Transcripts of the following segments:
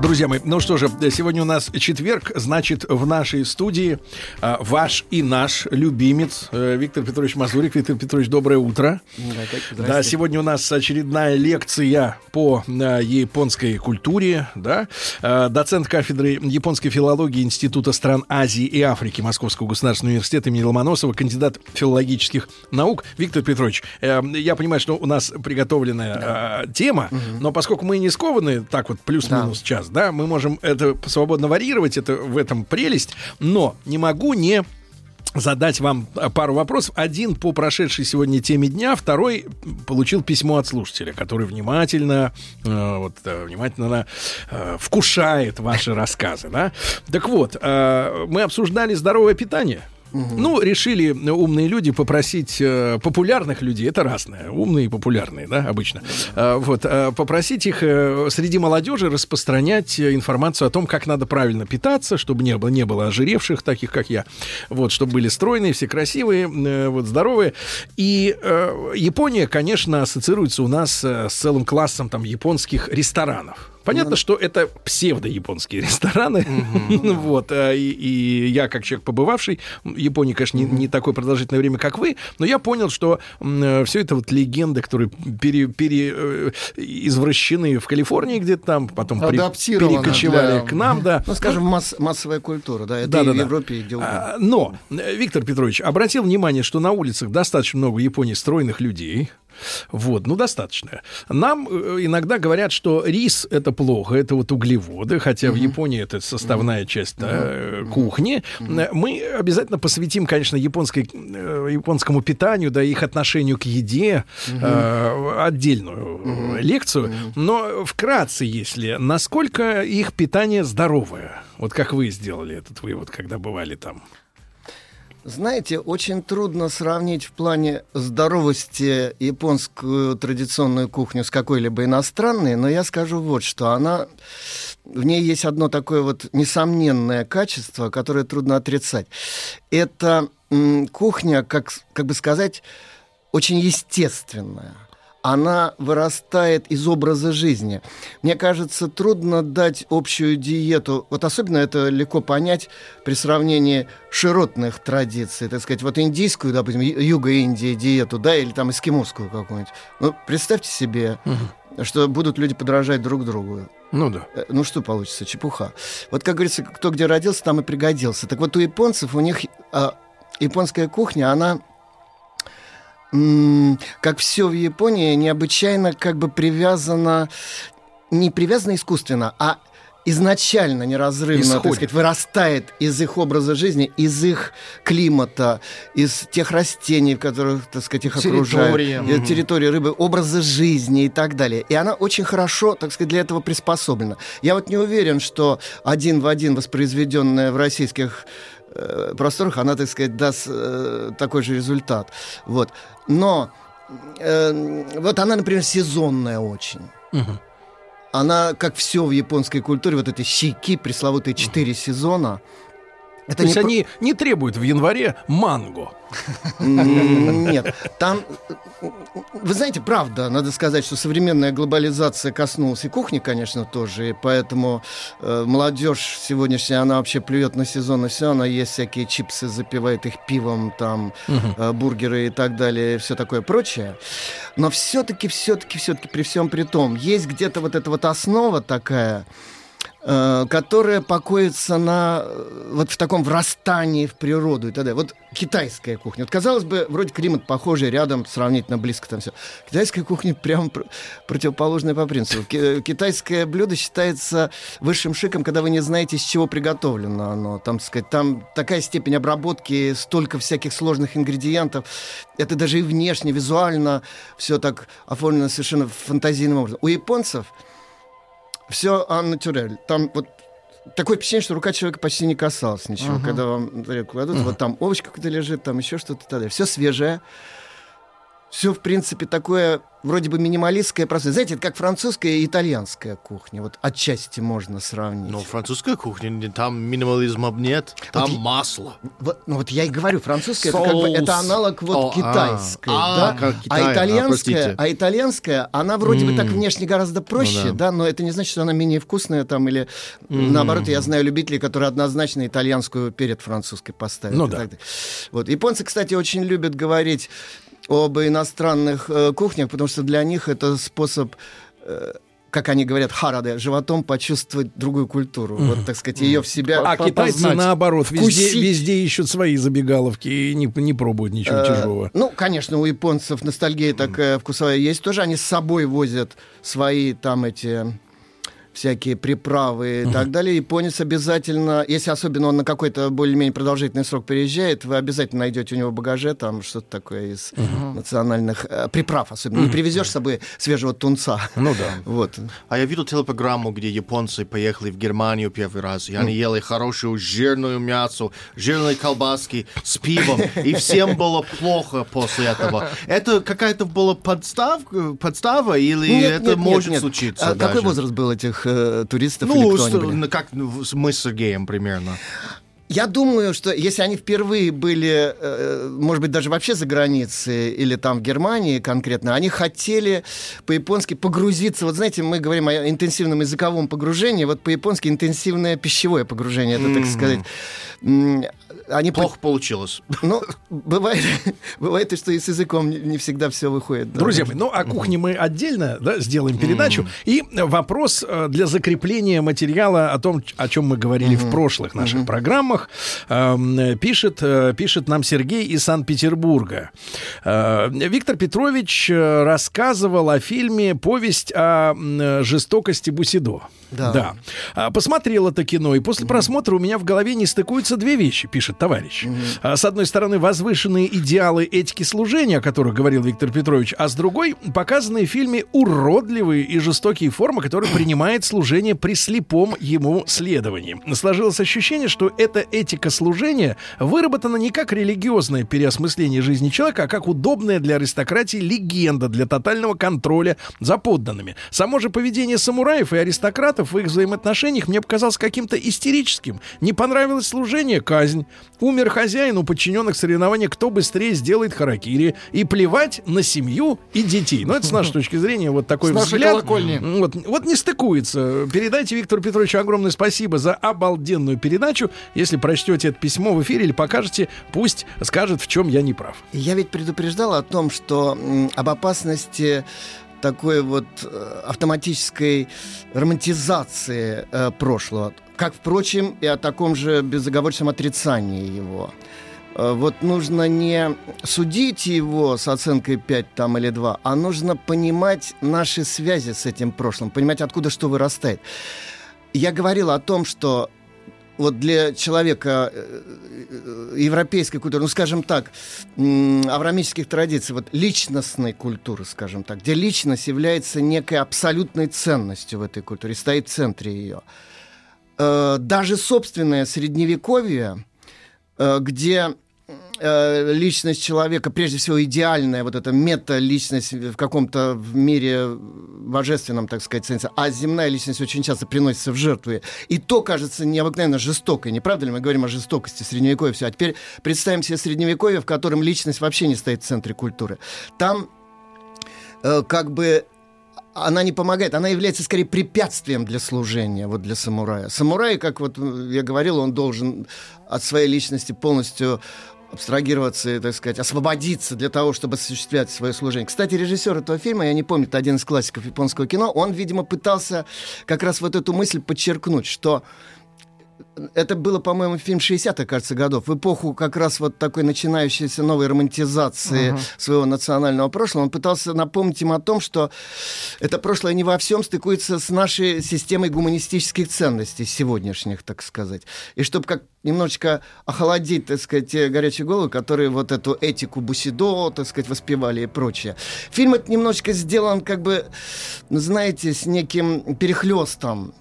Друзья мои, ну что же, сегодня у нас четверг, значит, в нашей студии а, ваш и наш любимец э, Виктор Петрович Мазурик. Виктор Петрович, доброе утро. Да, сегодня у нас очередная лекция по а, японской культуре, да. А, доцент кафедры японской филологии Института стран Азии и Африки Московского государственного университета имени Ломоносова, кандидат филологических наук. Виктор Петрович, э, я понимаю, что у нас приготовленная да. тема, угу. но поскольку мы не скованы так вот плюс-минус да. час, да, мы можем это свободно варьировать, это в этом прелесть, но не могу не задать вам пару вопросов. Один по прошедшей сегодня теме дня, второй получил письмо от слушателя, который внимательно, э, вот, э, внимательно э, вкушает ваши рассказы. Да? Так вот, э, мы обсуждали здоровое питание. Угу. Ну, решили умные люди попросить э, популярных людей, это разное, умные и популярные, да, обычно, э, вот, э, попросить их э, среди молодежи распространять информацию о том, как надо правильно питаться, чтобы не было, не было ожиревших, таких как я, вот, чтобы были стройные, все красивые, э, вот, здоровые. И э, Япония, конечно, ассоциируется у нас э, с целым классом там японских ресторанов. Понятно, что это псевдо-японские рестораны. вот. А, и, я, как человек побывавший, Японии, конечно, не, такое продолжительное время, как вы, но я понял, что э, все это вот легенды, которые пере, пере, э, извращены в Калифорнии где-то там, потом перекочевали к нам, да. Ну, скажем, масс, массовая культура, да, это в Европе, и а, Но, э, Виктор Петрович, обратил внимание, что на улицах достаточно много в Японии стройных людей, вот, ну, достаточно. Нам э, иногда говорят, что рис — это плохо, это вот углеводы, хотя mm-hmm. в Японии это составная mm-hmm. часть да, mm-hmm. кухни. Mm-hmm. Мы обязательно посвятим, конечно, японской, японскому питанию, да, их отношению к еде mm-hmm. э, отдельную mm-hmm. лекцию. Mm-hmm. Но вкратце, если, насколько их питание здоровое? Вот как вы сделали этот вывод, когда бывали там? Знаете, очень трудно сравнить в плане здоровости японскую традиционную кухню с какой-либо иностранной, но я скажу вот что. Она... В ней есть одно такое вот несомненное качество, которое трудно отрицать. Это м, кухня, как, как бы сказать, очень естественная она вырастает из образа жизни. Мне кажется, трудно дать общую диету. Вот особенно это легко понять при сравнении широтных традиций. Так сказать, вот индийскую, допустим, юга Индии диету, да, или там эскимосскую какую-нибудь. Ну, представьте себе, угу. что будут люди подражать друг другу. Ну да. Э, ну что получится? Чепуха. Вот как говорится, кто где родился, там и пригодился. Так вот у японцев, у них а, японская кухня, она как все в Японии, необычайно как бы привязано, не привязано искусственно, а изначально неразрывно, Исходит. так сказать, вырастает из их образа жизни, из их климата, из тех растений, в которых, так сказать, их окружают, угу. территории рыбы, образа жизни и так далее. И она очень хорошо, так сказать, для этого приспособлена. Я вот не уверен, что один в один воспроизведенная в российских э, просторах, она, так сказать, даст э, такой же результат. Вот. Но э, вот она, например, сезонная очень. Угу. Она, как все в японской культуре, вот эти щеки, пресловутые четыре сезона, это То есть не... они не требуют в январе манго. Нет, там, вы знаете, правда, надо сказать, что современная глобализация коснулась и кухни, конечно, тоже, и поэтому э, молодежь сегодняшняя, она вообще плюет на сезон и все, она ест всякие чипсы, запивает их пивом, там, э, бургеры и так далее, и все такое прочее. Но все-таки, все-таки, все-таки, при всем при том, есть где-то вот эта вот основа такая, которая покоится на э, вот в таком врастании в природу и далее. Вот китайская кухня. Вот, казалось бы, вроде климат похожий, рядом сравнительно близко там все. Китайская кухня прям противоположная по принципу. Китайское блюдо считается высшим шиком, когда вы не знаете, из чего приготовлено оно. Там, сказать, там такая степень обработки, столько всяких сложных ингредиентов. Это даже и внешне, визуально все так оформлено совершенно фантазийным образом. У японцев все ан натюрель. Там вот такое впечатление, что рука человека почти не касалась ничего. Ага. Когда вам тарелку кладут, вот там овощ какой-то лежит, там еще что-то. Все свежее. Все, в принципе, такое вроде бы минималистское простое. Знаете, это как французская и итальянская кухня. Вот отчасти можно сравнить. Но французская кухня, там минимализма нет, там я- масло. Вот, ну вот я и говорю, французская это, как бы, это аналог вот О, а. китайской, А, да? как Китай, а а, итальянская, простите. а итальянская, она вроде бы так внешне гораздо проще, Ну да. но это не значит, что она менее вкусная там или наоборот. Я знаю любителей, которые однозначно итальянскую перед французской поставят. Ну да. так далее. Вот японцы, кстати, очень любят говорить об иностранных э, кухнях, потому что для них это способ э, как они говорят, хараде, животом почувствовать другую культуру. Вот, так сказать, ее в себя А китайцы, наоборот, везде, везде ищут свои забегаловки и не, не пробуют ничего Э, чужого. Ну, конечно, у японцев ностальгия такая вкусовая есть тоже. Они с собой возят свои там эти всякие приправы и так далее. Японец обязательно, если особенно он на какой-то более-менее продолжительный срок переезжает, вы обязательно найдете у него в багаже там что-то такое из национальных э, приправ особенно. Не привезешь с собой свежего тунца. Ну да. Вот. А я видел телепрограмму, где японцы поехали в Германию первый раз, и они ели хорошую жирную мясо, жирные колбаски с пивом, и всем было плохо после этого. Это какая-то была подстав, подстава или Нет, это нет, может нет. случиться? А какой даже? возраст был этих э, туристов или Ну, кто они с- были? ну, как мы с Сергеем примерно. Я думаю, что если они впервые были, э, может быть, даже вообще за границей или там в Германии конкретно, они хотели по-японски погрузиться. Вот знаете, мы говорим о интенсивном языковом погружении, вот по-японски интенсивное пищевое погружение, это, так сказать. Они по- Плохо получилось. Ну, бывает, бывает что и с языком не, не всегда все выходит. да. Друзья мои, ну о кухне мы отдельно да, сделаем передачу. И вопрос э, для закрепления материала о том, о чем мы говорили в прошлых наших программах, эм, э, пишет, э, пишет нам Сергей из Санкт-Петербурга. Э, Виктор Петрович рассказывал о фильме «Повесть о жестокости Бусидо». Да. А, Посмотрел это кино, и после просмотра у меня в голове не стыкуются две вещи, пишет товарищ. А, С одной стороны, возвышенные идеалы этики служения, о которых говорил Виктор Петрович, а с другой, показанные в фильме уродливые и жестокие формы, которые принимает служение при слепом ему следовании. Сложилось ощущение, что эта этика служения выработана не как религиозное переосмысление жизни человека, а как удобная для аристократии легенда для тотального контроля за подданными. Само же поведение самураев и аристократов в их взаимоотношениях мне показалось каким-то истерическим. Не понравилось служение — казнь. Умер хозяин, у подчиненных соревнования, кто быстрее сделает харакири. И плевать на семью и детей. Но это с нашей точки зрения вот такой С взгляд. колокольни. Вот, вот не стыкуется. Передайте Виктору Петровичу огромное спасибо за обалденную передачу. Если прочтете это письмо в эфире или покажете, пусть скажет, в чем я не прав. Я ведь предупреждал о том, что об опасности такой вот э, автоматической романтизации э, прошлого, как, впрочем, и о таком же безоговорочном отрицании его. Э, Вот нужно не судить его с оценкой 5 там, или 2, а нужно понимать наши связи с этим прошлым, понимать, откуда что вырастает. Я говорил о том, что вот для человека э, э, европейской культуры, ну, скажем так, м, авраамических традиций, вот личностной культуры, скажем так, где личность является некой абсолютной ценностью в этой культуре, стоит в центре ее. Э, Даже собственное средневековье, э, где э, личность человека, прежде всего идеальная, вот эта мета-личность в каком-то мире божественном, так сказать, sense, а земная личность очень часто приносится в жертву. И то кажется необыкновенно жестокой, не правда ли? Мы говорим о жестокости средневековья, все. А теперь представим себе средневековье, в котором личность вообще не стоит в центре культуры. Там э, как бы она не помогает, она является скорее препятствием для служения, вот для самурая. Самурай, как вот я говорил, он должен от своей личности полностью абстрагироваться, и, так сказать, освободиться для того, чтобы осуществлять свое служение. Кстати, режиссер этого фильма, я не помню, это один из классиков японского кино, он, видимо, пытался как раз вот эту мысль подчеркнуть, что это было, по-моему, фильм 60-х, кажется, годов, в эпоху как раз вот такой начинающейся новой романтизации своего национального прошлого. Он пытался напомнить им о том, что это прошлое не во всем стыкуется с нашей системой гуманистических ценностей сегодняшних, так сказать. И чтобы как немножечко охладить, так сказать, те горячие головы, которые вот эту этику Бусидо, так сказать, воспевали и прочее. Фильм это немножечко сделан, как бы, знаете, с неким перехлестом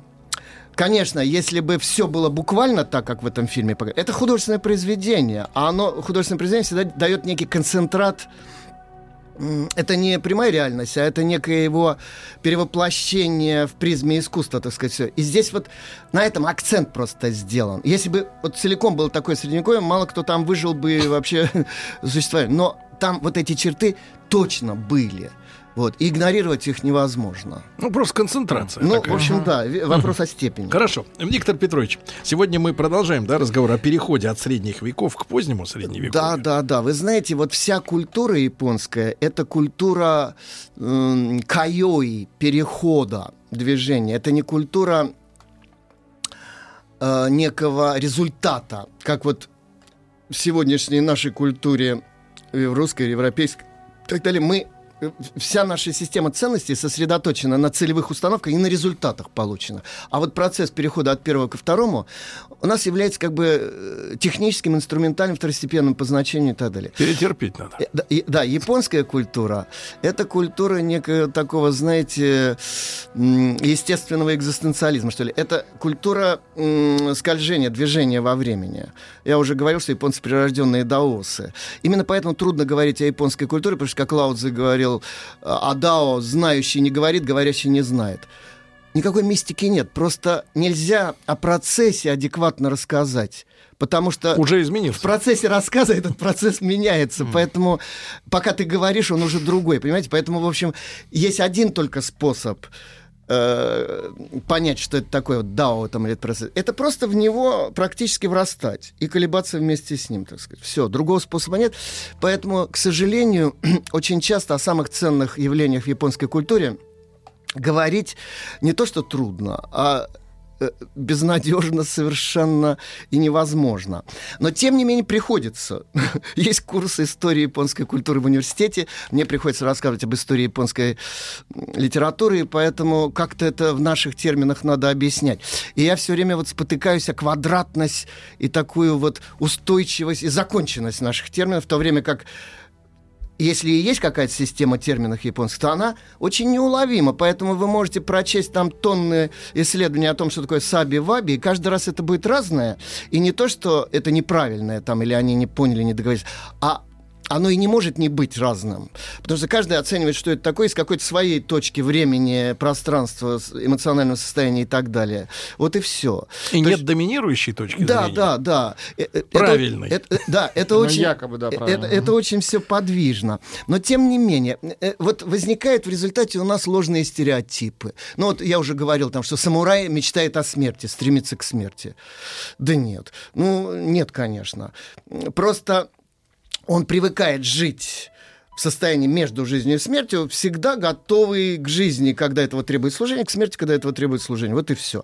Конечно, если бы все было буквально так, как в этом фильме, это художественное произведение, а оно, художественное произведение всегда дает некий концентрат это не прямая реальность, а это некое его перевоплощение в призме искусства, так сказать, все. И здесь вот на этом акцент просто сделан. Если бы вот целиком было такое средневековье, мало кто там выжил бы вообще существовали. Но там вот эти черты точно были. Вот. И игнорировать их невозможно. Ну, просто концентрация. Ну, такая. в общем, да, вопрос о степени. Хорошо. Виктор Петрович, сегодня мы продолжаем да, разговор о переходе от средних веков к позднему средневековью. Да, да, да. Вы знаете, вот вся культура японская это культура м, кайои, перехода, движения. Это не культура э, некого результата, как вот в сегодняшней нашей культуре, э, в русской, европейской, и так далее. Мы э, Вся наша система ценностей сосредоточена на целевых установках и на результатах получена. А вот процесс перехода от первого ко второму у нас является как бы э, техническим, инструментальным, второстепенным по значению и так далее. Перетерпеть надо. Э, Да, и- да, японская культура — это культура некого такого, знаете, естественного экзистенциализма, что ли. Это культура скольжения, движения во времени. Я уже говорил, что японцы прирожденные даосы. Именно поэтому трудно говорить о японской культуре, потому что, как Лао Цзы говорил, а дао знающий не говорит, говорящий не знает. Никакой мистики нет. Просто нельзя о процессе адекватно рассказать. Потому что Уже в изменился. процессе рассказа этот процесс меняется, поэтому пока ты говоришь, он уже другой, понимаете? Поэтому, в общем, есть один только способ э, понять, что это такое вот дао там или процесс. Это просто в него практически врастать и колебаться вместе с ним, так сказать. Все, другого способа нет. Поэтому, к сожалению, очень часто о самых ценных явлениях в японской культуре говорить не то, что трудно, а э, безнадежно совершенно и невозможно. Но, тем не менее, приходится. Есть курсы истории японской культуры в университете. Мне приходится рассказывать об истории японской литературы, и поэтому как-то это в наших терминах надо объяснять. И я все время вот спотыкаюсь о квадратность и такую вот устойчивость и законченность наших терминов, в то время как если и есть какая-то система терминов японских, то она очень неуловима. Поэтому вы можете прочесть там тонны исследований о том, что такое саби-ваби, и каждый раз это будет разное. И не то, что это неправильное там, или они не поняли, не договорились, а оно и не может не быть разным. Потому что каждый оценивает, что это такое, из какой-то своей точки времени, пространства, эмоционального состояния и так далее. Вот и все. И нет доминирующей точки Да, зрения. да, да. Э, э, это- Правильной. это- э, да, это Ну, очень... якобы, да, э, правильно. Это, это очень все подвижно. Но тем не менее, э, вот возникает в результате у нас ложные стереотипы. Ну вот я уже говорил там, что самурай мечтает о смерти, стремится к смерти. Да нет. Ну, нет, конечно. Просто он привыкает жить в состоянии между жизнью и смертью, всегда готовый к жизни, когда этого требует служение, к смерти, когда этого требует служение. Вот и все.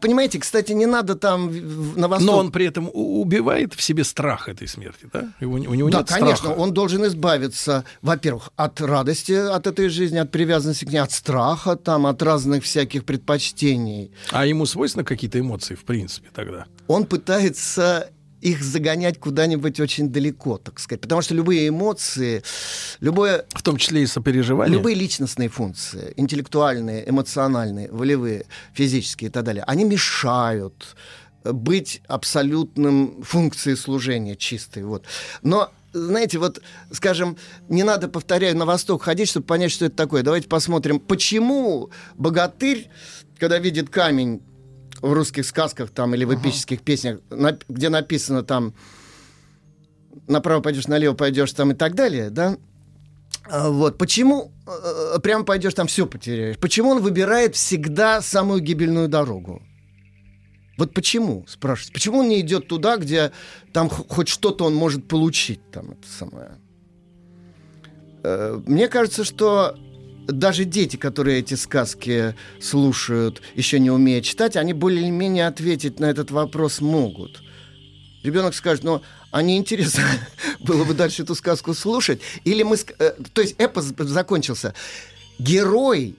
Понимаете, кстати, не надо там на восток... Но он при этом убивает в себе страх этой смерти, да? Его, у него Да, нет конечно, страха. он должен избавиться, во-первых, от радости от этой жизни, от привязанности к ней, от страха, там, от разных всяких предпочтений. А ему свойственны какие-то эмоции, в принципе, тогда? Он пытается их загонять куда-нибудь очень далеко, так сказать. Потому что любые эмоции, любое, В том числе и сопереживание? любые личностные функции, интеллектуальные, эмоциональные, волевые, физические и так далее, они мешают быть абсолютным функцией служения чистой. Вот. Но знаете, вот, скажем, не надо, повторяю, на восток ходить, чтобы понять, что это такое. Давайте посмотрим, почему богатырь, когда видит камень в русских сказках там или в эпических песнях, на- где написано там направо пойдешь, налево пойдешь там и так далее, да? А, Вот почему э, прямо пойдешь там все потеряешь? Почему он выбирает всегда самую гибельную дорогу? Вот почему, спрашивается? Почему он не идет туда, где там хоть что-то он может получить? Там, это самое. Э, Мне кажется, что даже дети, которые эти сказки слушают, еще не умея читать, они более-менее ответить на этот вопрос могут. Ребенок скажет, ну, а не было бы дальше эту сказку слушать? Или мы... э, То есть эпос закончился. Герой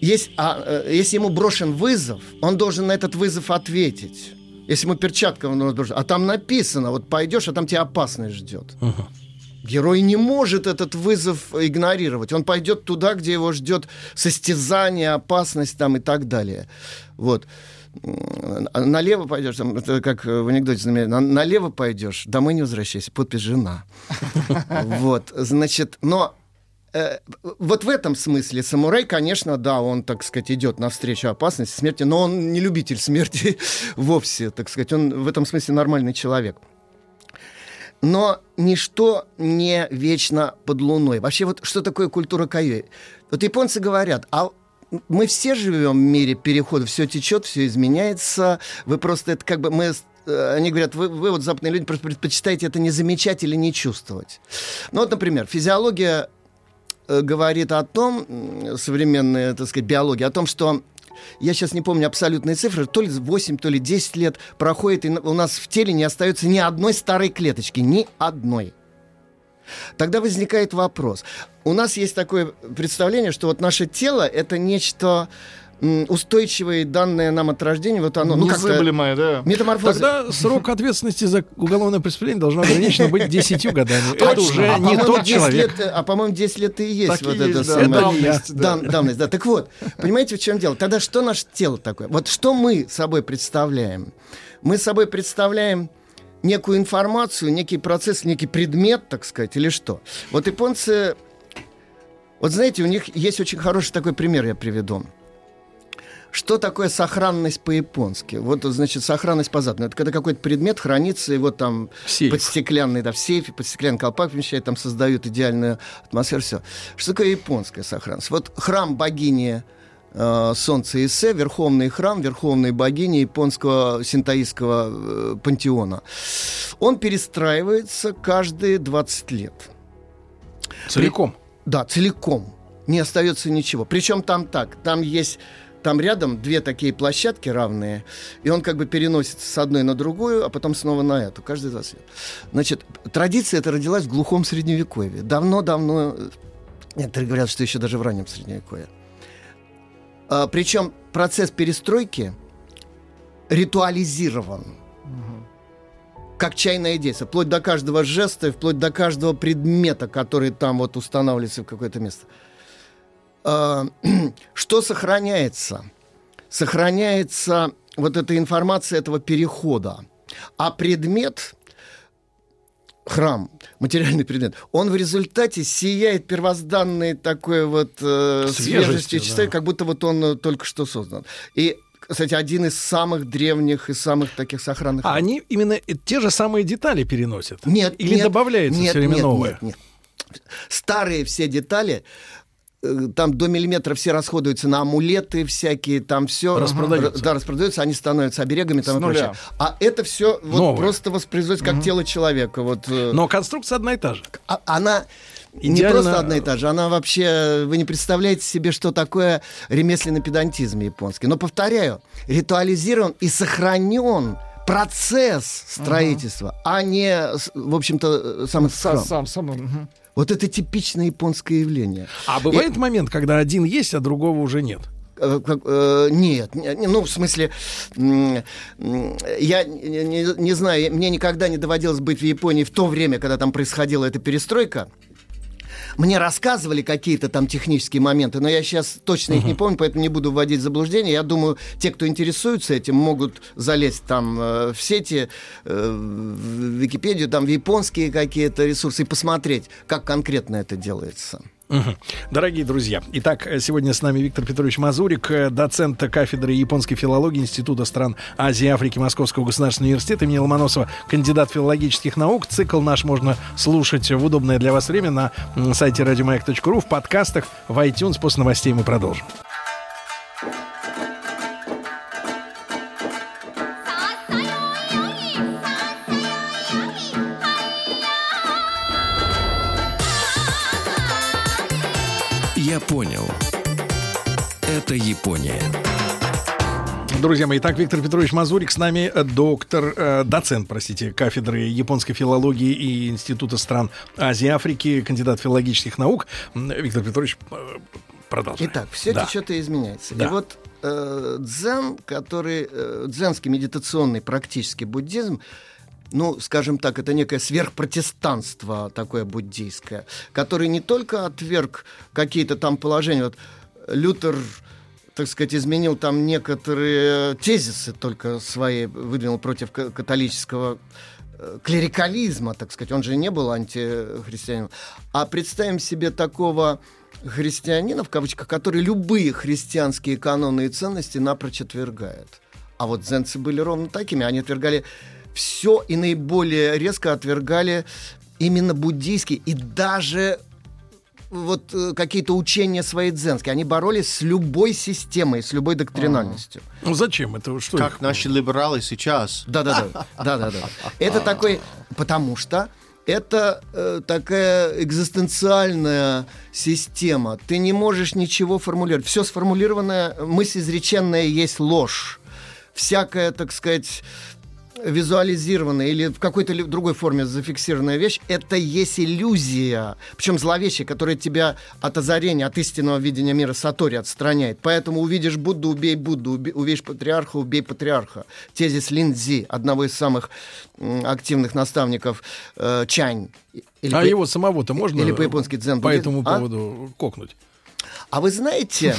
есть, а, э, если ему брошен вызов, он должен на этот вызов ответить. Если ему перчатка он должен, а там написано, вот пойдешь, а там тебя опасность ждет. Герой не может этот вызов игнорировать. Он пойдет туда, где его ждет состязание, опасность там и так далее. Вот. Налево пойдешь, там, это как в анекдоте знаменательно, налево пойдешь, домой не возвращайся, подпись жена. Вот, значит, но э, вот в этом смысле самурай, конечно, да, он, так сказать, идет навстречу опасности, смерти, но он не любитель смерти вовсе, так сказать, он в этом смысле нормальный человек. Но ничто не вечно под луной. Вообще, вот что такое культура кайо? Вот японцы говорят, а мы все живем в мире перехода, все течет, все изменяется. Вы просто это как бы мы э, они говорят, вы, вы вот западные люди просто предпочитаете это не замечать или не чувствовать. Ну вот, например, физиология э, говорит о том, современная, так сказать, биология, о том, что я сейчас не помню абсолютные цифры, то ли 8, то ли 10 лет проходит, и у нас в теле не остается ни одной старой клеточки, ни одной. Тогда возникает вопрос. У нас есть такое представление, что вот наше тело это нечто устойчивые данные нам от рождения, вот оно, ну, Незыблемое, да. Метаморфоза. Тогда срок ответственности за уголовное преступление должно ограничено быть 10 годами. Это уже а, не тот человек. А, по-моему, 10 лет и есть вот это самое. Давность, да. Так вот, понимаете, в чем дело? Тогда что наше тело такое? Вот что мы собой представляем? Мы собой представляем некую информацию, некий процесс, некий предмет, так сказать, или что? Вот японцы... Вот знаете, у них есть очень хороший такой пример, я приведу. Что такое сохранность по-японски? Вот, значит, сохранность по. Это когда какой-то предмет хранится, его там Сейф. под стеклянный, да, в сейфе, под стеклянный колпак помещают, там создают идеальную атмосферу, все. Что такое японская сохранность? Вот храм богини э, Солнца Исе, верховный храм, верховной богини японского синтаистского э, пантеона. Он перестраивается каждые 20 лет. Целиком? При... Да, целиком. Не остается ничего. Причем там так, там есть там рядом две такие площадки равные, и он как бы переносится с одной на другую, а потом снова на эту, каждый 20 лет. Значит, традиция эта родилась в глухом средневековье. Давно-давно, некоторые говорят, что еще даже в раннем средневековье. А, причем процесс перестройки ритуализирован. Как чайное действие, вплоть до каждого жеста, вплоть до каждого предмета, который там вот устанавливается в какое-то место. Э, что сохраняется? Сохраняется вот эта информация этого перехода. А предмет, храм, материальный предмет, он в результате сияет первозданной такой вот э, свежестью, свежестью да. как будто вот он э, только что создан. И кстати, один из самых древних и самых таких сохранных. А они именно те же самые детали переносят? Нет. Или нет, добавляется нет, все время нет, новое? Нет, нет. Старые все детали там до миллиметра все расходуются на амулеты всякие, там все распродаются. Да, распродаются, они становятся оберегами там и прочее. А это все вот просто воспроизводится как угу. тело человека. Вот. Э. Но конструкция одна и та же. А, она Идеально... не просто одна и та же, она вообще, вы не представляете себе, что такое ремесленный педантизм японский. Но повторяю, ритуализирован и сохранен процесс строительства, угу. а не, в общем-то, сам сам, сам, сам угу. Вот это типичное японское явление. А бывает И... момент, когда один есть, а другого уже нет? Э, э, нет, ну, в смысле, я не, не знаю, мне никогда не доводилось быть в Японии в то время, когда там происходила эта перестройка. Мне рассказывали какие-то там технические моменты, но я сейчас точно их не помню, поэтому не буду вводить в заблуждение. Я думаю, те, кто интересуется этим, могут залезть там э, в сети, э, в Википедию, там в японские какие-то ресурсы и посмотреть, как конкретно это делается. Дорогие друзья, итак, сегодня с нами Виктор Петрович Мазурик, э, доцент кафедры японской филологии Института стран Азии и Африки Московского государственного университета имени Ломоносова, кандидат филологических наук. Цикл наш можно слушать в удобное для вас время на сайте радиомаяк.ру, в подкастах, в iTunes. После новостей мы продолжим. Это Япония. Друзья мои, итак, Виктор Петрович Мазурик с нами, э, доктор, э, доцент, простите, кафедры японской филологии и Института стран Азии и Африки, кандидат филологических наук. Виктор Петрович, э, продолжаем. Итак, все да. течет и изменяется. Да. И вот э, дзен, который, э, дзенский медитационный практический буддизм, ну, скажем так, это некое сверхпротестанство такое буддийское, которое не только отверг какие-то там положения. Вот Лютер так сказать, изменил там некоторые тезисы только свои, выдвинул против католического э, клерикализма, так сказать. Он же не был антихристианином. А представим себе такого христианина, в кавычках, который любые христианские каноны и ценности напрочь отвергает. А вот дзенцы были ровно такими. Они отвергали все и наиболее резко отвергали именно буддийские и даже вот э, какие-то учения свои дзенские. Они боролись с любой системой, с любой доктринальностью. А. Ну зачем это? Что как их? наши либералы сейчас. Да-да-да. Да-да-да. Это такой... Потому что это э, такая экзистенциальная система. Ты не можешь ничего формулировать. Все сформулированное, мысль изреченная есть ложь. Всякая, так сказать, визуализированная или в какой-то другой форме зафиксированная вещь, это есть иллюзия. Причем зловещая, которая тебя от озарения, от истинного видения мира Сатори отстраняет. Поэтому увидишь Будду, убей Будду, увидишь патриарха, убей патриарха. Тезис Линдзи, одного из самых активных наставников э, Чань. Или а по... его самого-то можно или по-японски дзен по этому а? поводу кокнуть? А вы знаете,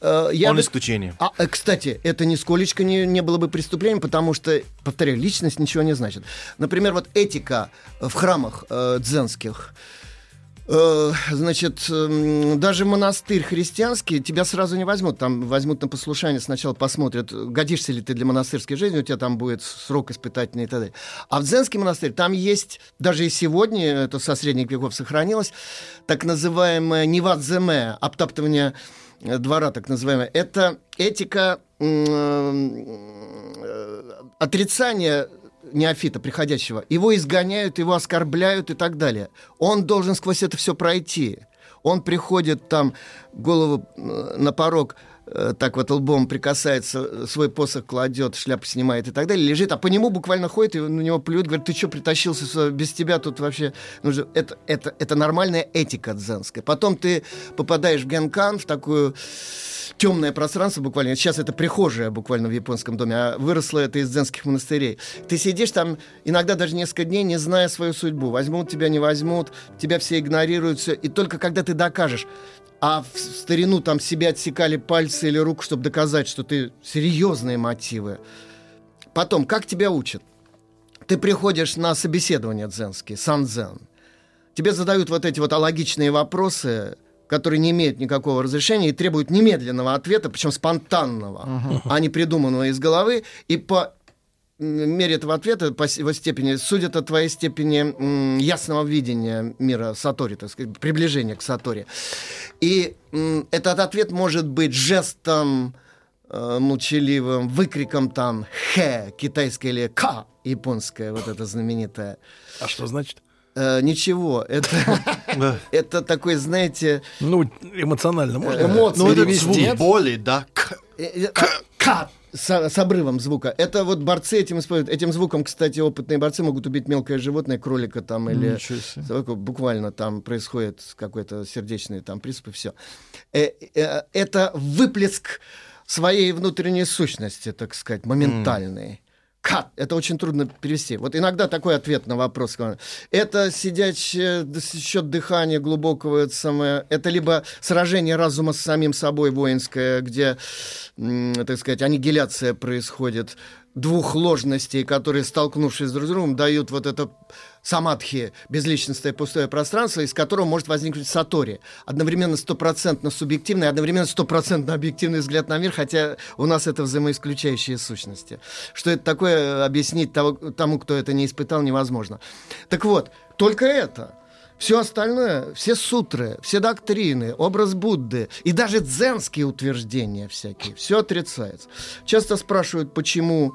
Э, я Он бы... исключение. А, э, кстати, это нисколечко не, не было бы преступлением, потому что, повторяю, личность ничего не значит. Например, вот этика в храмах э, дзенских. Э, значит, э, даже монастырь христианский тебя сразу не возьмут. Там возьмут на послушание, сначала посмотрят, годишься ли ты для монастырской жизни, у тебя там будет срок испытательный и так далее. А в дзенский монастырь там есть, даже и сегодня, это со средних веков сохранилось, так называемое невадземе, обтаптывание двора, так называемая, это этика э, отрицания неофита, приходящего. Его изгоняют, его оскорбляют и так далее. Он должен сквозь это все пройти. Он приходит там, голову э, на порог Э, так вот лбом прикасается, свой посох кладет, шляпу снимает и так далее, лежит, а по нему буквально ходит и на него плюют, говорит, ты что притащился без тебя тут вообще? Нужно... Это, это, это нормальная этика дзенская. Потом ты попадаешь в Генкан, в такую темное пространство буквально. Сейчас это прихожая буквально в японском доме, а выросло это из дзенских монастырей. Ты сидишь там иногда даже несколько дней, не зная свою судьбу. Возьмут тебя, не возьмут, тебя все игнорируют, все. И только когда ты докажешь, а в старину там себе отсекали пальцы или руку, чтобы доказать, что ты серьезные мотивы. Потом, как тебя учат? Ты приходишь на собеседование дзенские, санзен. Тебе задают вот эти вот алогичные вопросы, которые не имеют никакого разрешения и требуют немедленного ответа, причем спонтанного, uh-huh. а не придуманного из головы. И по мере этого ответа, по его степени, судят о твоей степени ясного видения мира Сатори, так сказать, приближения к Сатори. И этот ответ может быть жестом э, молчаливым, выкриком там «хэ» китайское или «ка» японское, вот это знаменитое. А что значит? Э, ничего, это, это такой, знаете... Ну, эмоционально можно. Эмоции. Ну, это звук боли, да? Э, э, К с, с обрывом звука. Это вот борцы этим используют. Этим звуком, кстати, опытные борцы могут убить мелкое животное, кролика там или буквально там происходит какой-то сердечный там приступ и все. Э, э, это выплеск своей внутренней сущности, так сказать, моментальный. Cut. Это очень трудно перевести. Вот иногда такой ответ на вопрос. Это сидячее счет дыхания глубокого, это, самое, это либо сражение разума с самим собой воинское, где, так сказать, аннигиляция происходит двух ложностей, которые, столкнувшись друг с другом, дают вот это самадхи, безличностное пустое пространство, из которого может возникнуть сатори. Одновременно стопроцентно субъективный, одновременно стопроцентно объективный взгляд на мир, хотя у нас это взаимоисключающие сущности. Что это такое, объяснить того, тому, кто это не испытал, невозможно. Так вот, только это – все остальное, все сутры, все доктрины, образ Будды и даже дзенские утверждения всякие, все отрицается. Часто спрашивают, почему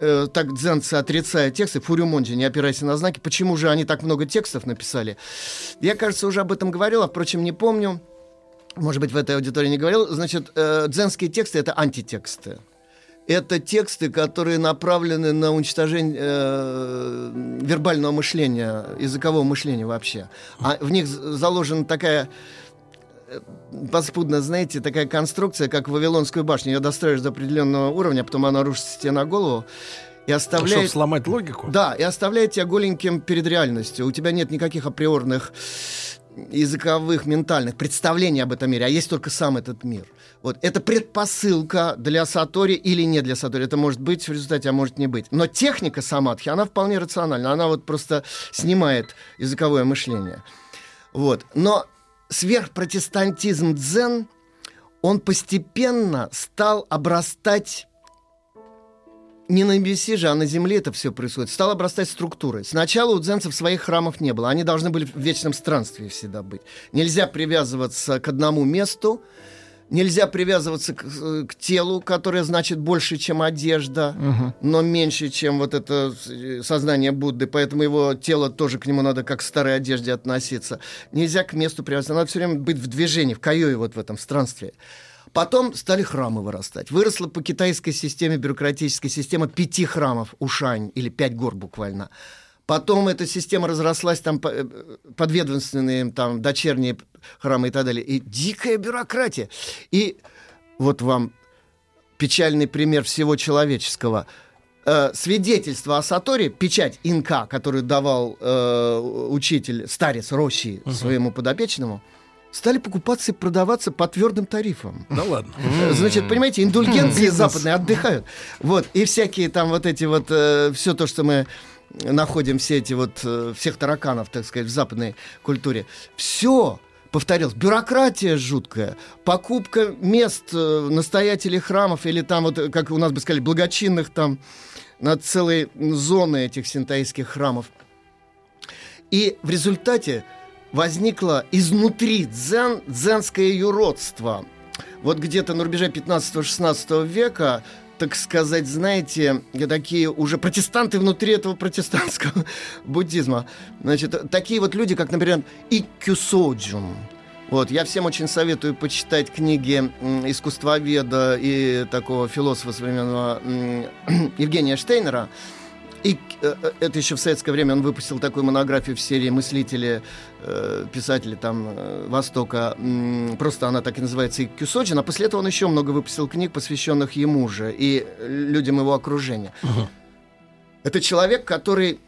э, так дзенцы отрицают тексты, Фурюмонджи, не опирайся на знаки, почему же они так много текстов написали. Я, кажется, уже об этом говорил, а, впрочем, не помню. Может быть, в этой аудитории не говорил. Значит, э, дзенские тексты — это антитексты. Это тексты, которые направлены на уничтожение э, вербального мышления, языкового мышления вообще. А в них заложена такая паспудно, знаете, такая конструкция, как Вавилонскую башню. Ее достроишь до определенного уровня, потом она рушится тебе на голову. и оставляет... Чтобы сломать логику? Да, и оставляет тебя голеньким перед реальностью. У тебя нет никаких априорных языковых, ментальных представлений об этом мире, а есть только сам этот мир. Вот. Это предпосылка для Сатори или не для Сатори. Это может быть в результате, а может не быть. Но техника самадхи, она вполне рациональна. Она вот просто снимает языковое мышление. Вот. Но сверхпротестантизм дзен, он постепенно стал обрастать не на небесе же, а на земле это все происходит. Стал обрастать структурой. Сначала у дзенцев своих храмов не было. Они должны были в вечном странстве всегда быть. Нельзя привязываться к одному месту, Нельзя привязываться к, э, к телу, которое значит больше, чем одежда, угу. но меньше, чем вот это э, сознание Будды. Поэтому его тело тоже к нему надо как к старой одежде относиться. Нельзя к месту привязываться. Надо все время быть в движении, в каюе вот в этом странстве. Потом стали храмы вырастать. Выросла по китайской системе, бюрократической системе пяти храмов, Ушань, или пять гор буквально. Потом эта система разрослась, там э, подведомственные, там, дочерние храмы и так далее. И дикая бюрократия. И вот вам печальный пример всего человеческого. Э, свидетельство о Саторе, печать инка, которую давал э, учитель, старец Рощи uh-huh. своему подопечному, стали покупаться и продаваться по твердым тарифам. Да ладно. Э, значит, понимаете, индульгенции западные отдыхают. Вот, и всякие там вот эти вот, э, все то, что мы находим все эти вот, э, всех тараканов, так сказать, в западной культуре. Все повторилось. Бюрократия жуткая, покупка мест э, настоятелей храмов или там вот, как у нас бы сказали, благочинных там на целой зоны этих синтаистских храмов. И в результате возникло изнутри дзен, дзенское юродство. Вот где-то на рубеже 15-16 века так сказать, знаете, такие уже протестанты внутри этого протестантского буддизма. Значит, такие вот люди, как, например, Иккюсоджун. Вот, я всем очень советую почитать книги искусствоведа и такого философа современного Евгения Штейнера. И э, э, это еще в советское время он выпустил такую монографию в серии «Мыслители», э, писатели там э, Востока. Просто она так и называется «Кюсоджин». А после этого он еще много выпустил книг, посвященных ему же и людям его окружения. Угу. Это человек, который...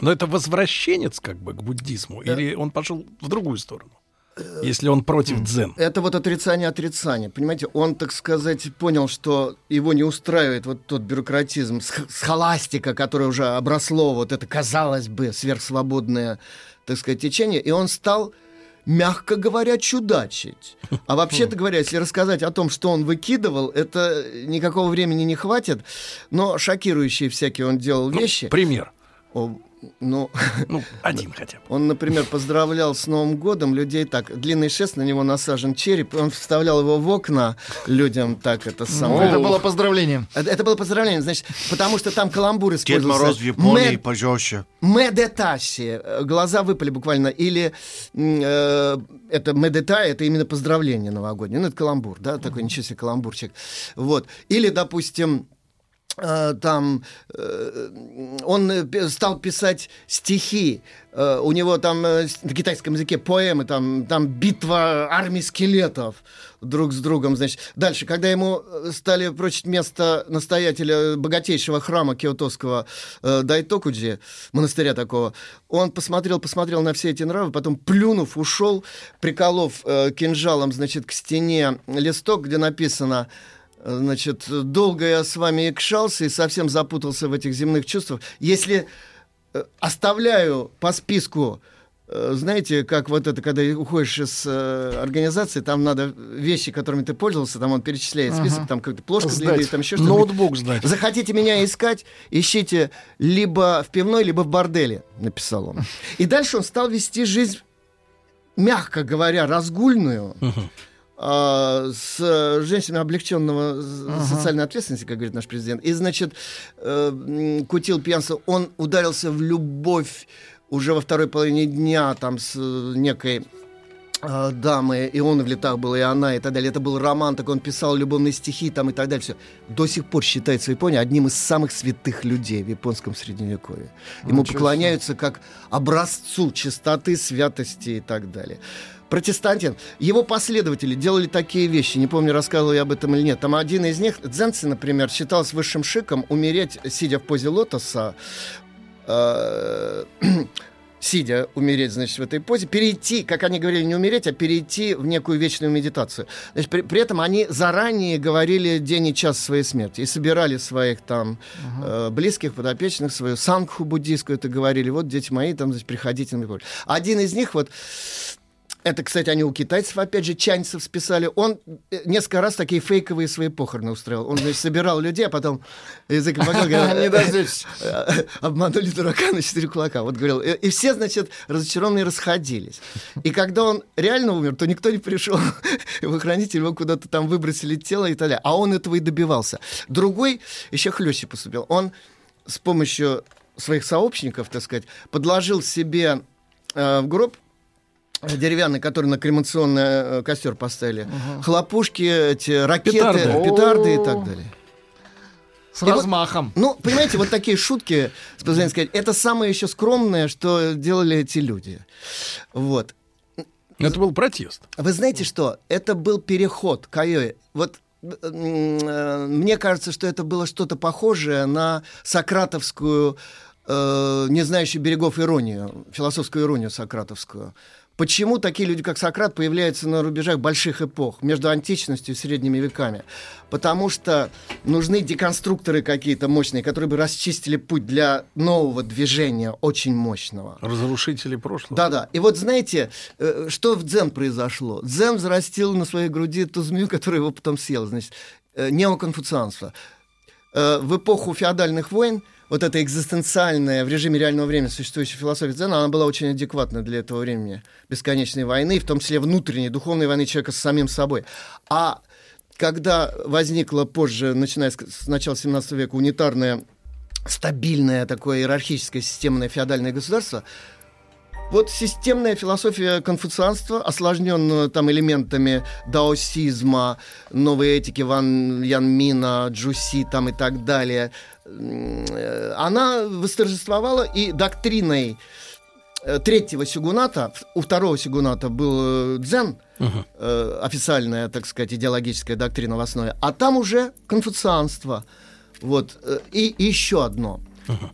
Но это возвращенец как бы к буддизму? Да. Или он пошел в другую сторону? Если он против дзен. Это вот отрицание отрицания. Понимаете, он, так сказать, понял, что его не устраивает вот тот бюрократизм, схоластика, которое уже обросло, вот это, казалось бы, сверхсвободное, так сказать, течение, и он стал мягко говоря, чудачить. А вообще-то говоря, если рассказать о том, что он выкидывал, это никакого времени не хватит. Но шокирующие всякие он делал ну, вещи. Пример. Ну, ну, один хотя бы. Он, например, поздравлял с Новым годом людей так. Длинный шест, на него насажен череп. Он вставлял его в окна людям так. Это самое. Это было поздравление. Это, это было поздравление, значит, потому что там каламбур использовался. Дед Мороз в Японии Мед... пожестче. Медетаси. Глаза выпали буквально. Или э, это медета, это именно поздравление новогоднее. Ну, это каламбур, да, такой ничего себе каламбурчик. Вот. Или, допустим, там э, он э, стал писать стихи. У него там на китайском языке поэмы, там, там битва армий скелетов друг с другом. Значит. Дальше, когда ему стали прочить место настоятеля богатейшего храма киотовского Дайтокуджи, монастыря такого, он посмотрел, посмотрел на все эти нравы, потом плюнув, ушел, приколов кинжалом, значит, к стене листок, где написано Значит, долго я с вами икшался и совсем запутался в этих земных чувствах. Если э, оставляю по списку э, знаете, как вот это, когда уходишь из э, организации, там надо вещи, которыми ты пользовался, там он перечисляет список, ага. там какая-то плошка сдать. длинная, там еще что-то. Ноутбук сдать. Захотите меня искать, ищите либо в пивной, либо в борделе, написал он. И дальше он стал вести жизнь, мягко говоря, разгульную. Угу а, с женщинами облегченного ага. социальной ответственности, как говорит наш президент. И, значит, э, кутил пьянство. Он ударился в любовь уже во второй половине дня там с некой э, дамы, и он в летах был, и она, и так далее. Это был роман, так он писал любовные стихи там и так далее. Все. До сих пор считается в Японии одним из самых святых людей в японском средневековье. Ему Ничего поклоняются как образцу чистоты, святости и так далее. Протестантин. Его последователи делали такие вещи, не помню, рассказывал я об этом или нет. Там один из них, Дзенци, например, считался высшим шиком умереть, сидя в позе лотоса, э, сидя, умереть, значит, в этой позе, перейти, как они говорили, не умереть, а перейти в некую вечную медитацию. Значит, при, при этом они заранее говорили день и час своей смерти и собирали своих там uh-huh. э, близких, подопечных, свою сангху буддийскую, это говорили, вот, дети мои, там, значит, приходите. Один из них вот это, кстати, они у китайцев, опять же, чаньцев списали. Он э, несколько раз такие фейковые свои похороны устроил. Он, значит, собирал людей, а потом язык Не дождетесь. Обманули дурака на четыре кулака. Вот говорил. И все, значит, разочарованные расходились. И когда он реально умер, то никто не пришел. Его хранитель его куда-то там выбросили тело и так далее. А он этого и добивался. Другой еще хлеще поступил. Он с помощью своих сообщников, так сказать, подложил себе э, в гроб деревянный, который на кремационный э, костер поставили, угу. хлопушки, эти ракеты, петарды, петарды и так далее. С и размахом. Вот, ну, понимаете, вот такие шутки, с сказать, это самое еще скромное, что делали эти люди. Вот. Это был протест. Вы знаете что? Это был переход к Айове. Вот э, мне кажется, что это было что-то похожее на сократовскую, э, не знающую берегов иронию, философскую иронию сократовскую. Почему такие люди, как Сократ, появляются на рубежах больших эпох, между античностью и средними веками? Потому что нужны деконструкторы какие-то мощные, которые бы расчистили путь для нового движения, очень мощного. Разрушители прошлого. Да-да. И вот знаете, э, что в дзен произошло? Дзен взрастил на своей груди ту змею, которая его потом съела. Значит, э, неоконфуцианство. Э, в эпоху феодальных войн – вот эта экзистенциальная в режиме реального времени существующая философия дзена, она была очень адекватна для этого времени бесконечной войны, в том числе внутренней, духовной войны человека с самим собой. А когда возникла позже, начиная с, начала 17 века, унитарное, стабильное такое иерархическое системное феодальное государство, вот системная философия конфуцианства, осложненная там элементами даосизма, новой этики Ван Янмина, Джуси там и так далее, она восторжествовала и доктриной э, третьего сигуната, у второго сигуната был э, дзен, uh-huh. официальная, так сказать, идеологическая доктрина в основе, а там уже конфуцианство. Вот. И еще одно –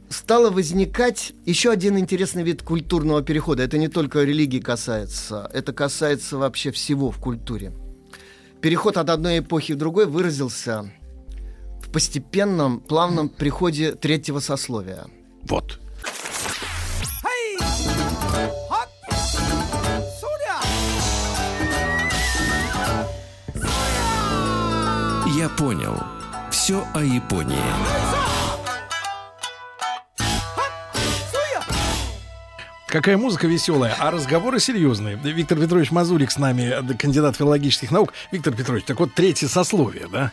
стало возникать еще один интересный вид культурного перехода. Это не только религии касается, это касается вообще всего в культуре. Переход от одной эпохи в другой выразился в постепенном, плавном приходе третьего сословия. Вот. Я понял. Все о Японии. Какая музыка веселая, а разговоры серьезные. Виктор Петрович Мазурик с нами, кандидат филологических наук. Виктор Петрович, так вот третье сословие, да?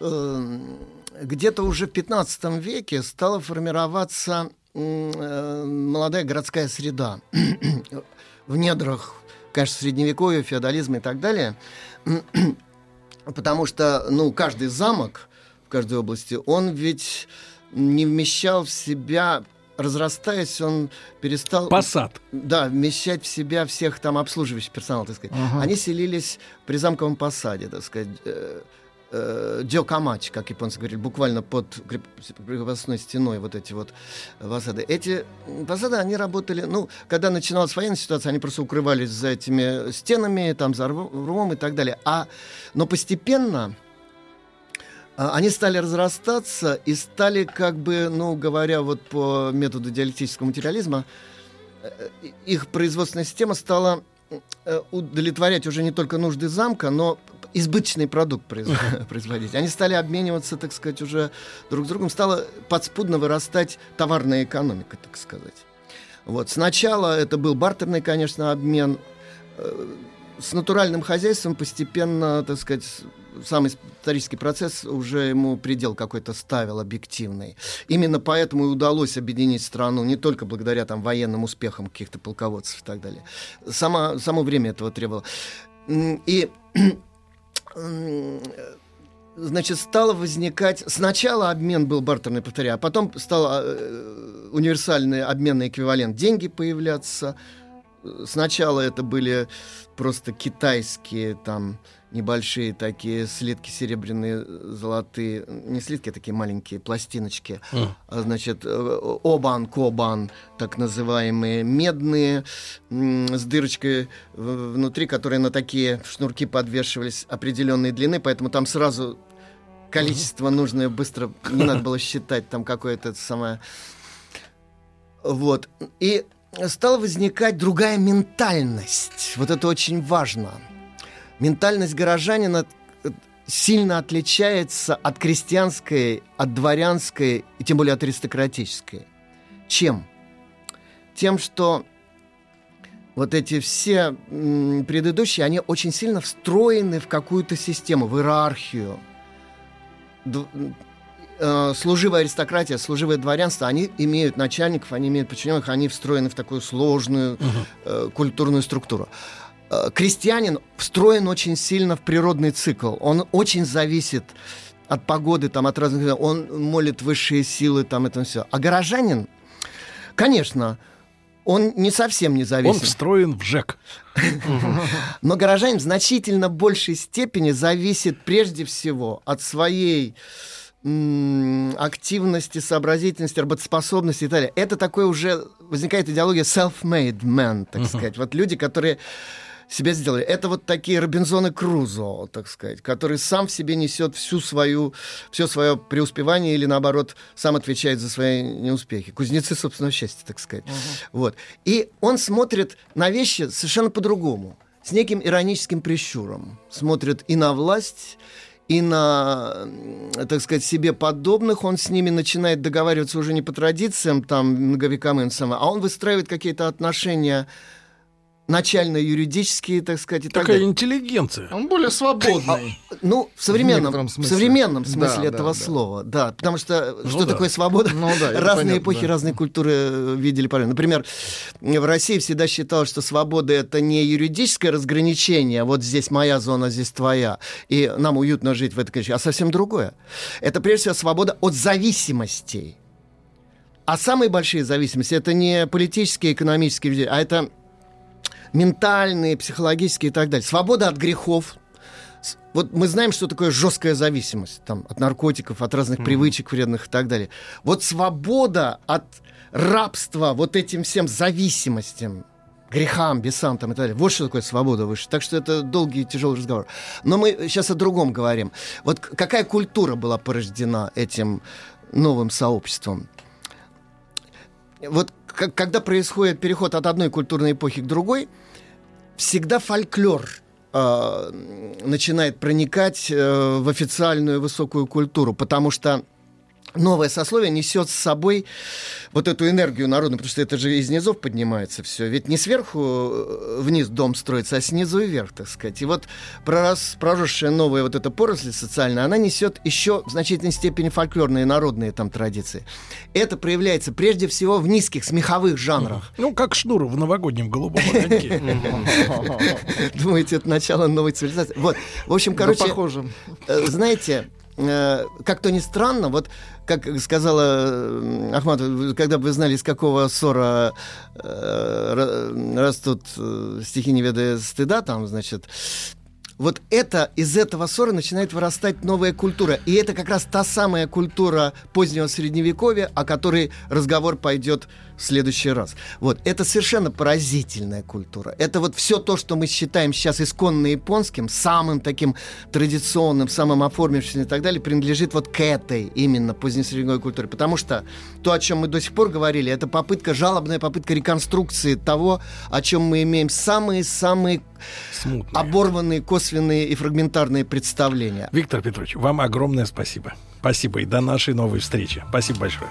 Эм, где-то уже в 15 веке стала формироваться э, молодая городская среда в недрах, конечно, средневековья, феодализма и так далее. Потому что, ну, каждый замок в каждой области, он ведь не вмещал в себя разрастаясь, он перестал... Посад. Да, вмещать в себя всех там обслуживающих персонал, так сказать. Ага. Они селились при замковом посаде, так сказать. Э, э, Дёкамач, как японцы говорили, буквально под крепостной стеной вот эти вот посады. Эти посады, они работали, ну, когда начиналась военная ситуация, они просто укрывались за этими стенами, там, за рвом и так далее. А, но постепенно они стали разрастаться и стали, как бы, ну, говоря вот по методу диалектического материализма, э, э, их производственная система стала э, удовлетворять уже не только нужды замка, но избыточный продукт производить. Они стали обмениваться, так сказать, уже друг с другом. Стала подспудно вырастать товарная экономика, так сказать. Вот. Сначала это был бартерный, конечно, обмен. С натуральным хозяйством постепенно, так сказать, сам исторический процесс уже ему предел какой-то ставил объективный. Именно поэтому и удалось объединить страну не только благодаря там военным успехам каких-то полководцев и так далее. Само, само время этого требовало. И значит, стало возникать... Сначала обмен был бартерный, повторяю, а потом стал э, универсальный обменный эквивалент деньги появляться, сначала это были просто китайские там небольшие такие слитки серебряные, золотые, не слитки, а такие маленькие пластиночки, mm. значит, э, обан, кобан, так называемые, медные, с дырочкой внутри, которые на такие шнурки подвешивались определенной длины, поэтому там сразу количество нужное быстро, не надо было считать там какое-то самое... Вот. И стала возникать другая ментальность. Вот это очень важно. Ментальность горожанина э, сильно отличается от крестьянской, от дворянской и тем более от аристократической. Чем? Тем, что вот эти все предыдущие, они очень сильно встроены в какую-то систему, в иерархию. Э, служивая аристократия, служивое дворянство, они имеют начальников, они имеют подчиненных, они встроены в такую сложную uh-huh. культурную структуру. Э, крестьянин встроен очень сильно в природный цикл. Он очень зависит от погоды, там, от разных... Он молит высшие силы, там, это все. А горожанин, конечно, он не совсем не зависит. Он встроен в ЖЭК. Но горожанин в значительно большей степени зависит прежде всего от своей активности, сообразительности, работоспособности и так далее. Это такое уже возникает идеология self-made man, так uh-huh. сказать. Вот люди, которые себя сделали. Это вот такие Робинзоны Крузо, так сказать, который сам в себе несет всю свою, все свое преуспевание или, наоборот, сам отвечает за свои неуспехи. Кузнецы собственного счастья, так сказать. Uh-huh. Вот. И он смотрит на вещи совершенно по-другому, с неким ироническим прищуром. Смотрит и на власть, и на, так сказать, себе подобных, он с ними начинает договариваться уже не по традициям, там, многовековым, а он выстраивает какие-то отношения начально-юридические, так сказать, и Такая так далее. интеллигенция. Он более свободный. А, ну, в современном, в, в современном смысле да, этого да, слова, да. да. Потому что ну, что да. такое свобода? Ну, да, разные понятно, эпохи, да. разные культуры э, видели по Например, в России всегда считалось, что свобода это не юридическое разграничение, вот здесь моя зона, здесь твоя, и нам уютно жить в этой конечности, а совсем другое. Это прежде всего свобода от зависимостей. А самые большие зависимости это не политические, экономические, а это ментальные, психологические и так далее. Свобода от грехов. Вот мы знаем, что такое жесткая зависимость там, от наркотиков, от разных mm. привычек вредных и так далее. Вот свобода от рабства вот этим всем зависимостям, грехам, бесам там и так далее. Вот что такое свобода выше. Так что это долгий и тяжелый разговор. Но мы сейчас о другом говорим. Вот какая культура была порождена этим новым сообществом? Вот когда происходит переход от одной культурной эпохи к другой, всегда фольклор э, начинает проникать э, в официальную высокую культуру, потому что новое сословие несет с собой вот эту энергию народную, потому что это же из низов поднимается все. Ведь не сверху э, вниз дом строится, а снизу и вверх, так сказать. И вот пророс, проросшая новая вот эта поросль социальная, она несет еще в значительной степени фольклорные народные там традиции. Это проявляется прежде всего в низких смеховых жанрах. Ну, как шнур в новогоднем голубом огоньке. Думаете, это начало новой цивилизации? Вот, в общем, короче, похоже. Э, знаете, Э, как то ни странно, вот как сказала э, Ахмат, когда бы вы знали, из какого ссора э, растут э, стихи неведая стыда, там, значит, вот это, из этого ссора начинает вырастать новая культура. И это как раз та самая культура позднего средневековья, о которой разговор пойдет в следующий раз. Вот, это совершенно поразительная культура. Это вот все то, что мы считаем сейчас исконно японским, самым таким традиционным, самым оформившимся и так далее, принадлежит вот к этой именно позднесредневековой культуре. Потому что то, о чем мы до сих пор говорили, это попытка, жалобная попытка реконструкции того, о чем мы имеем самые-самые оборванные, косвенные и фрагментарные представления. Виктор Петрович, вам огромное спасибо. Спасибо и до нашей новой встречи. Спасибо большое.